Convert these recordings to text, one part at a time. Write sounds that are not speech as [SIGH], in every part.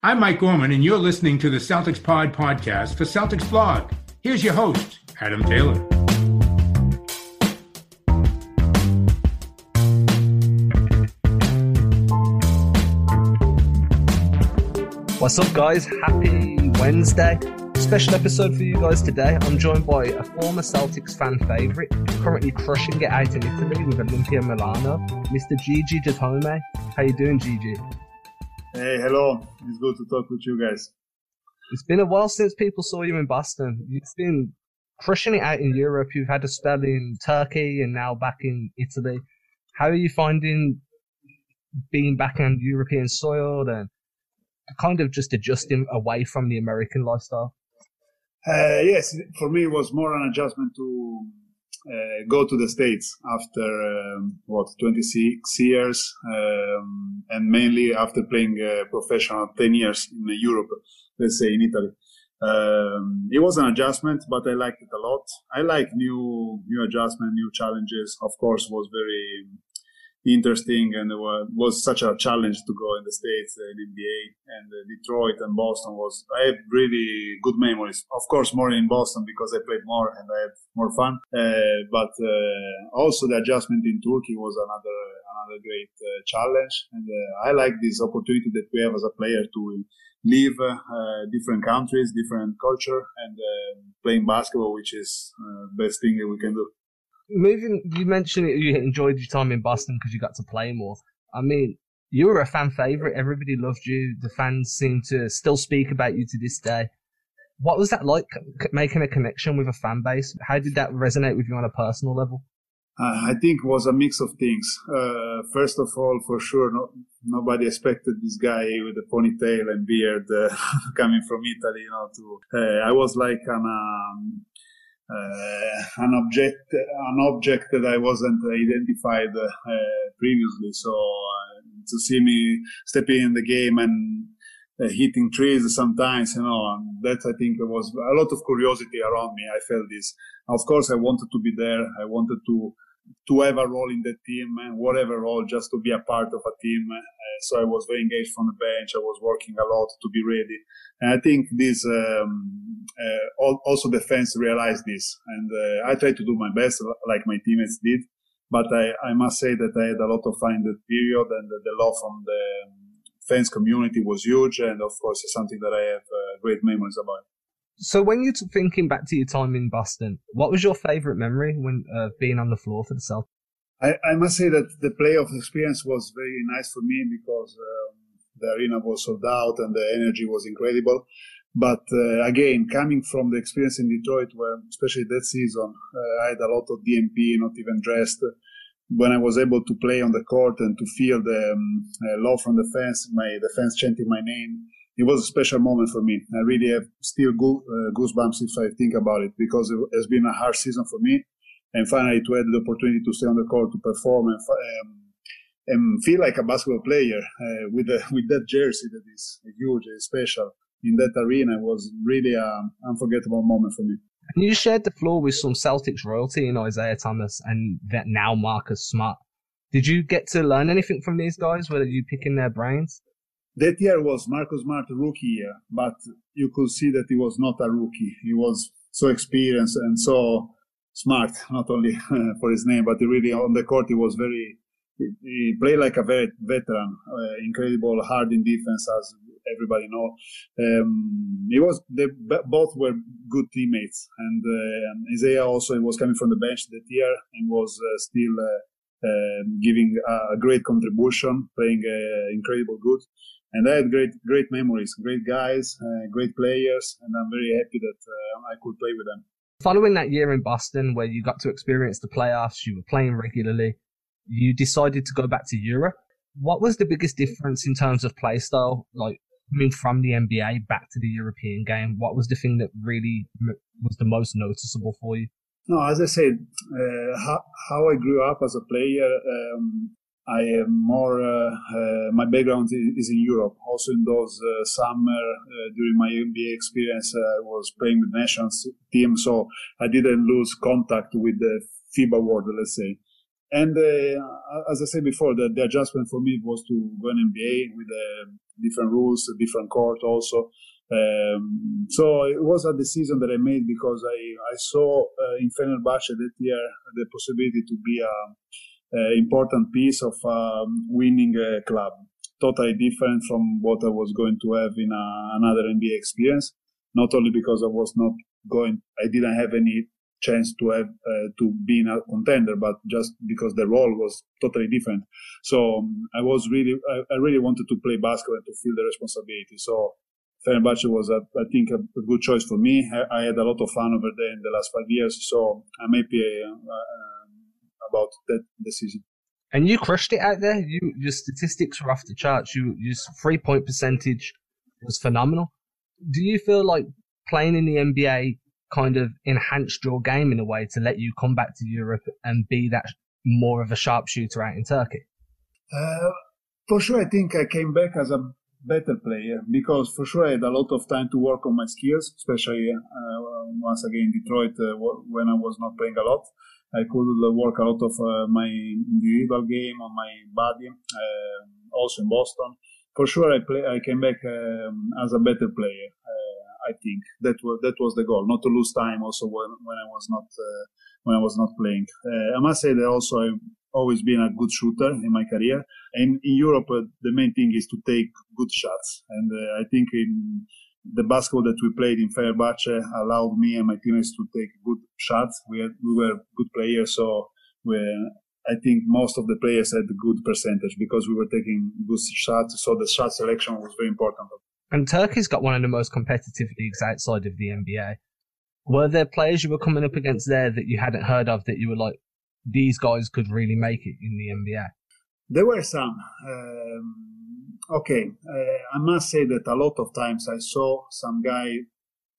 I'm Mike Gorman, and you're listening to the Celtics Pod podcast for Celtics Blog. Here's your host, Adam Taylor. What's up, guys? Happy Wednesday. Special episode for you guys today. I'm joined by a former Celtics fan favourite, currently crushing it out in Italy with Olimpia Milano, Mr. Gigi Datome. How you doing, Gigi? Hey, hello. It's good to talk with you guys. It's been a while since people saw you in Boston. You've been crushing it out in Europe. You've had a spell in Turkey and now back in Italy. How are you finding being back on European soil and kind of just adjusting away from the American lifestyle? Uh, yes, for me it was more an adjustment to uh, go to the States after um, what 26 years, um, and mainly after playing uh, professional 10 years in Europe, let's say in Italy. Um, it was an adjustment, but I liked it a lot. I like new new adjustment, new challenges. Of course, was very interesting and it was such a challenge to go in the States uh, in NBA and uh, Detroit and Boston was, I have really good memories. Of course, more in Boston because I played more and I had more fun. Uh, but uh, also the adjustment in Turkey was another, another great uh, challenge. And uh, I like this opportunity that we have as a player to live different countries, different culture and playing basketball, which is best thing that we can do moving, you mentioned you enjoyed your time in Boston because you got to play more. I mean, you were a fan favorite. Everybody loved you. The fans seem to still speak about you to this day. What was that like making a connection with a fan base? How did that resonate with you on a personal level? Uh, I think it was a mix of things. Uh, first of all, for sure, no, nobody expected this guy with a ponytail and beard uh, [LAUGHS] coming from Italy. You know, to uh, I was like an um, an object an object that I wasn't identified uh, previously. So uh, to see me stepping in the game and hitting trees sometimes, you know, that I think was a lot of curiosity around me. I felt this. Of course, I wanted to be there. I wanted to to have a role in the team and whatever role, just to be a part of a team. Uh, so I was very engaged from the bench. I was working a lot to be ready. And I think this, um, uh, also the fans realized this. And uh, I tried to do my best, like my teammates did. But I, I must say that I had a lot of fun in that period and the, the love from the fans community was huge. And of course, it's something that I have great memories about. So when you're thinking back to your time in Boston, what was your favorite memory when uh, being on the floor for the Celtics? I, I, must say that the playoff experience was very nice for me because um, the arena was sold out and the energy was incredible. But uh, again, coming from the experience in Detroit, where especially that season, uh, I had a lot of DNP, not even dressed. When I was able to play on the court and to feel the um, uh, love from the fans, my the fans chanting my name, it was a special moment for me. I really have still go, uh, goosebumps if I think about it because it has been a hard season for me. And finally, to have the opportunity to stay on the court to perform and, um, and feel like a basketball player uh, with the, with that jersey that is huge, and special in that arena was really an unforgettable moment for me. And you shared the floor with some Celtics royalty in Isaiah Thomas and that now Marcus Smart. Did you get to learn anything from these guys? Were you picking their brains? That year was Marcus Smart rookie year, but you could see that he was not a rookie. He was so experienced and so smart, not only [LAUGHS] for his name, but really on the court he was very. He played like a very veteran, uh, incredible, hard in defense, as everybody know. Um, he was they both were good teammates, and uh, Isaiah also was coming from the bench that year and was uh, still uh, um, giving a great contribution, playing uh, incredible good and I had great great memories, great guys, uh, great players, and I'm very happy that uh, I could play with them. Following that year in Boston, where you got to experience the playoffs, you were playing regularly, you decided to go back to Europe. What was the biggest difference in terms of play style, like coming from the NBA back to the European game? What was the thing that really was the most noticeable for you? No, as I said, uh, how, how I grew up as a player, um, I am more, uh, uh, my background is in Europe. Also in those uh, summer during my NBA experience, I was playing with national team, so I didn't lose contact with the FIBA world, let's say. And uh, as I said before, the, the, adjustment for me was to go in NBA with a different rules, different court also. Um, so it was a decision that I made because I, I saw uh, in Fenerbahce that year the possibility to be an important piece of um, winning a club. Totally different from what I was going to have in a, another NBA experience. Not only because I was not going, I didn't have any chance to have uh, to be a contender, but just because the role was totally different. So um, I was really, I, I, really wanted to play basketball and to feel the responsibility. So Fenerbahce was, a, I think, a, a, good choice for me. I, I, had a lot of fun over there in the last five years, so I'm happy uh, uh, about that decision. And you crushed it out there. You your statistics were off the charts. You your three point percentage was phenomenal. Do you feel like playing in the NBA kind of enhanced your game in a way to let you come back to Europe and be that more of a sharpshooter out in Turkey? Uh, for sure, I think I came back as a better player because for sure I had a lot of time to work on my skills, especially uh, once again in Detroit uh, when I was not playing a lot. I could work lot of uh, my individual game on my body, um, also in Boston. For sure, I play. I came back um, as a better player. I think that was that was the goal, not to lose time. Also, when, when I was not uh, when I was not playing, uh, I must say that also I've always been a good shooter in my career. And in Europe, uh, the main thing is to take good shots. And uh, I think in the basketball that we played in Fenerbahce allowed me and my teammates to take good shots. We had, we were good players, so we I think most of the players had a good percentage because we were taking good shots. So the shot selection was very important. And Turkey's got one of the most competitive leagues outside of the NBA. Were there players you were coming up against there that you hadn't heard of that you were like, these guys could really make it in the NBA? There were some. Um, okay, uh, I must say that a lot of times I saw some guy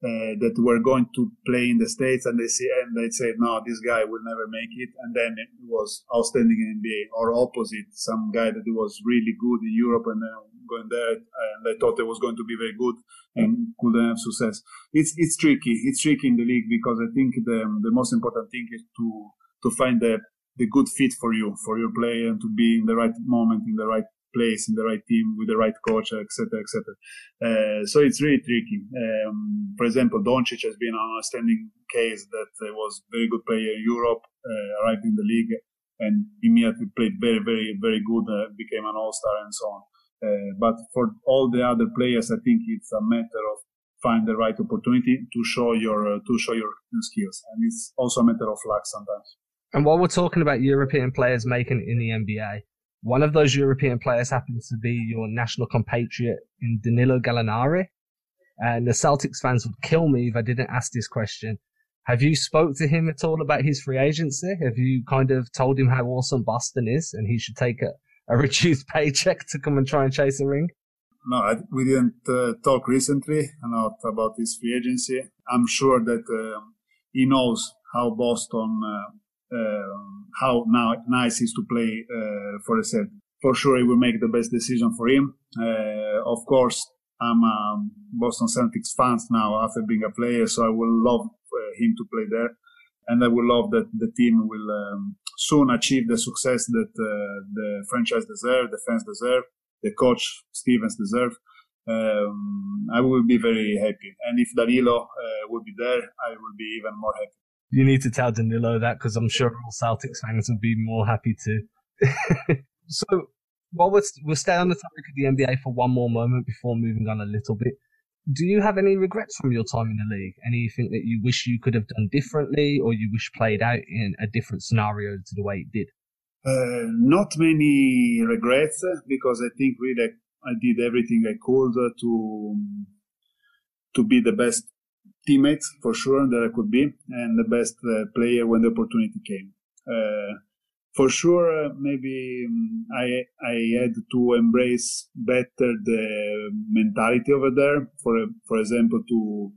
uh, that were going to play in the states, and they say and they say, no, this guy will never make it, and then it was outstanding in NBA, or opposite, some guy that was really good in Europe and then going there, and I thought it was going to be very good and couldn't have success. It's it's tricky. It's tricky in the league because I think the the most important thing is to to find the the good fit for you, for your player, and to be in the right moment, in the right place, in the right team, with the right coach, etc., etc. Uh, so it's really tricky. Um, for example, Doncic has been an outstanding case that uh, was very good player in Europe, uh, arrived in the league, and immediately played very, very, very good, uh, became an all-star, and so on. Uh, but for all the other players, I think it's a matter of find the right opportunity to show your uh, to show your skills, and it's also a matter of luck sometimes. And while we're talking about European players making it in the NBA, one of those European players happens to be your national compatriot in Danilo Gallinari. And the Celtics fans would kill me if I didn't ask this question. Have you spoke to him at all about his free agency? Have you kind of told him how awesome Boston is and he should take a, a [LAUGHS] reduced paycheck to come and try and chase a ring? No, I, we didn't uh, talk recently not about his free agency. I'm sure that uh, he knows how Boston, uh, um, how now nice is to play uh, for a set. For sure, he will make the best decision for him. Uh, of course, I'm a Boston Celtics fan now after being a player, so I will love uh, him to play there, and I will love that the team will um, soon achieve the success that uh, the franchise deserve, the fans deserve, the coach Stevens deserve. Um, I will be very happy. And if Danilo uh, will be there, I will be even more happy. You need to tell Danilo that because I'm sure all Celtics fans would be more happy too. [LAUGHS] so, while we're, we'll stay on the topic of the NBA for one more moment before moving on a little bit do you have any regrets from your time in the league? Anything that you wish you could have done differently or you wish played out in a different scenario to the way it did? Uh, not many regrets because I think really I did everything I could to to be the best teammate for sure that I could be and the best uh, player when the opportunity came. Uh, for sure, uh, maybe um, I I had to embrace better the mentality over there. For for example, to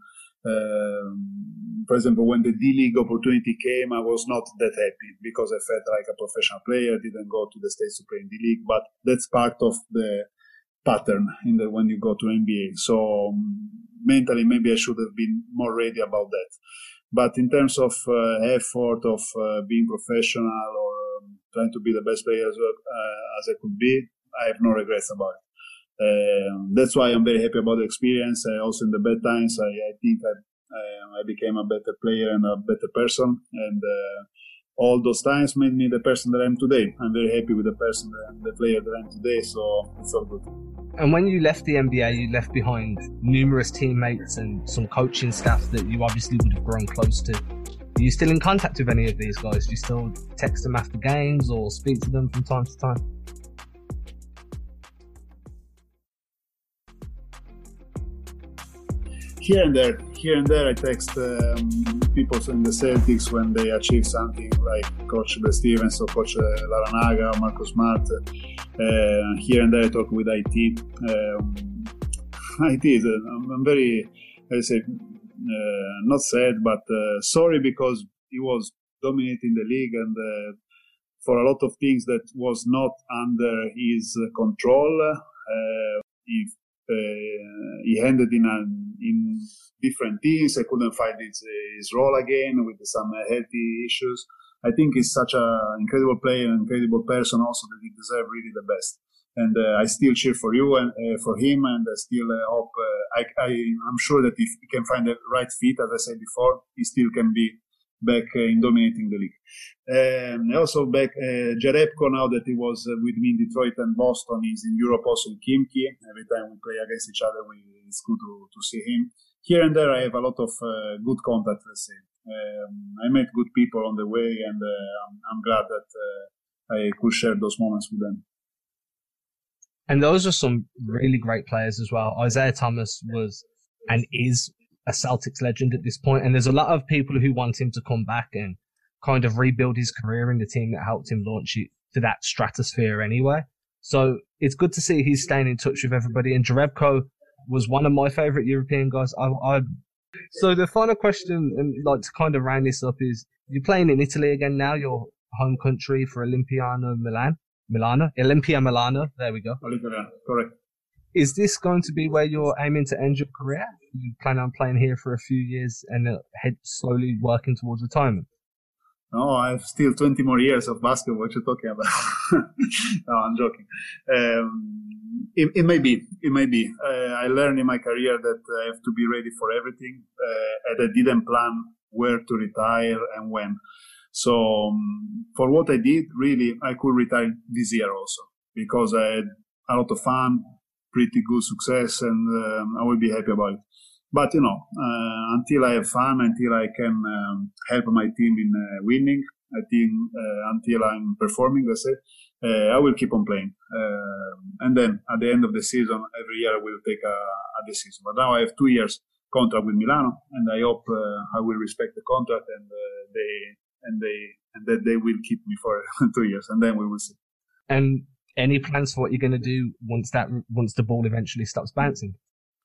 um, for example, when the D League opportunity came, I was not that happy because I felt like a professional player. Didn't go to the states to play in D League, but that's part of the pattern in the when you go to NBA. So um, mentally, maybe I should have been more ready about that. But in terms of uh, effort of uh, being professional or trying to be the best player as, uh, as I could be. I have no regrets about it. Um, that's why I'm very happy about the experience. Uh, also in the bad times, I, I think I, I, became a better player and a better person. And uh, all those times made me the person that I'm today. I'm very happy with the person, and the player that I'm today. So it's all good. And when you left the NBA, you left behind numerous teammates and some coaching staff that you obviously would have grown close to. Are you still in contact with any of these guys? Do you still text them after games or speak to them from time to time? Here and there, here and there, I text um, people in the Celtics when they achieve something, like Coach Stevens or Coach uh, Larranaga, Marcus Smart. Uh, here and there, I talk with IT. Um, [LAUGHS] IT is, uh, I'm very, I say, uh, not sad, but uh, sorry because he was dominating the league and uh, for a lot of things that was not under his control. uh, he ended in in different teams. I couldn't find his, his role again with some healthy issues. I think he's such an incredible player, an incredible person, also that he deserves really the best. And uh, I still cheer for you and uh, for him, and I still uh, hope. Uh, I, I, am sure that if he can find the right fit, as I said before, he still can be back in dominating the league. Um, also back uh, Jerebko now that he was uh, with me in Detroit and Boston, he's in Europe also in Khimki. Every time we play against each other, we, it's good to, to see him. Here and there, I have a lot of uh, good contact. Let's say um, I met good people on the way, and uh, I'm, I'm, glad that uh, I could share those moments with them. And those are some really great players as well. Isaiah Thomas was and is a Celtics legend at this point, and there's a lot of people who want him to come back and kind of rebuild his career in the team that helped him launch it to that stratosphere anyway. So it's good to see he's staying in touch with everybody. And Jerebko was one of my favorite European guys. I, I so the final question, and like to kind of round this up, is you're playing in Italy again now. Your home country for Olimpiano Milan, Milano, Olimpia Milano. There we go. Olimpia, correct. Is this going to be where you're aiming to end your career? You plan on playing here for a few years and uh, head slowly working towards retirement? No, I have still 20 more years of basketball. What you're talking about? [LAUGHS] no, I'm joking. Um, it, it, may be. It may be. Uh, I learned in my career that I have to be ready for everything, uh, and I didn't plan where to retire and when. So, um, for what I did, really, I could retire this year also because I had a lot of fun pretty good success, and um, I will be happy about it. But you know, uh, until I have fun, until I can um, help my team in uh, winning, I think uh, until I'm performing, let's say, uh, I will keep on playing. Um, and then at the end of the season, every year I will take a, a decision. But now I have two years contract with Milano, and I hope uh, I will respect the contract and uh, they and they and that they will keep me for [LAUGHS] two years, and then we will see. And any plans for what you're going to do once that once the ball eventually stops bouncing?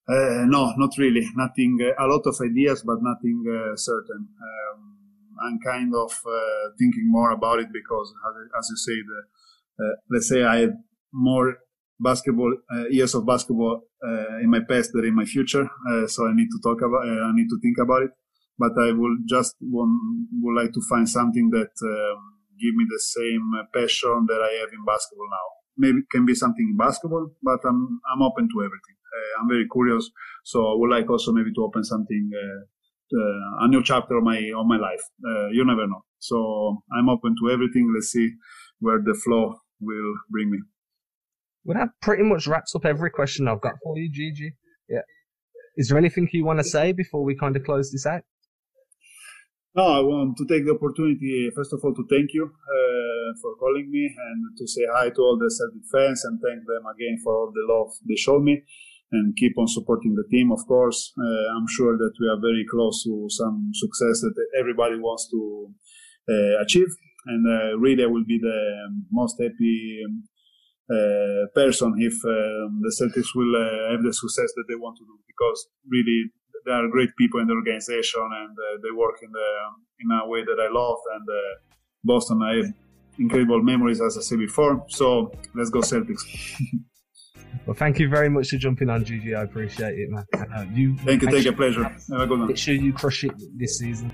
Uh, no, not really. Nothing. Uh, a lot of ideas, but nothing uh, certain. Um, I'm kind of uh, thinking more about it because, as you say, the, uh, let's say I had more basketball uh, years of basketball in my past than in my future, so I need to talk about. I need to think about it. But I will just want, would like to find something that um, give me the same passion that I have in basketball now maybe can be something in basketball, but I'm I'm open to everything. Uh, I'm very curious, so I would like also maybe to open something, uh, uh, a new chapter of my of my life. Uh, you never know. So I'm open to everything. Let's see where the flow will bring me. Well, that pretty much wraps up every question I've got for you, Gigi. Yeah. Is there anything you want to say before we kind of close this out? No, I want to take the opportunity, first of all, to thank you uh, for calling me and to say hi to all the Celtic fans and thank them again for all the love they showed me and keep on supporting the team, of course. Uh, I'm sure that we are very close to some success that everybody wants to uh, achieve. And uh, really, I will be the most happy um, uh, person if um, the Celtics will uh, have the success that they want to do because really they are great people in the organization and uh, they work in the in a way that I love. And uh, Boston, I have incredible memories, as I said before. So let's go Celtics. [LAUGHS] well, thank you very much for jumping on, Gigi. I appreciate it, man. Uh, you, thank you, take a pleasure. Have a good one. Make sure you crush it this season.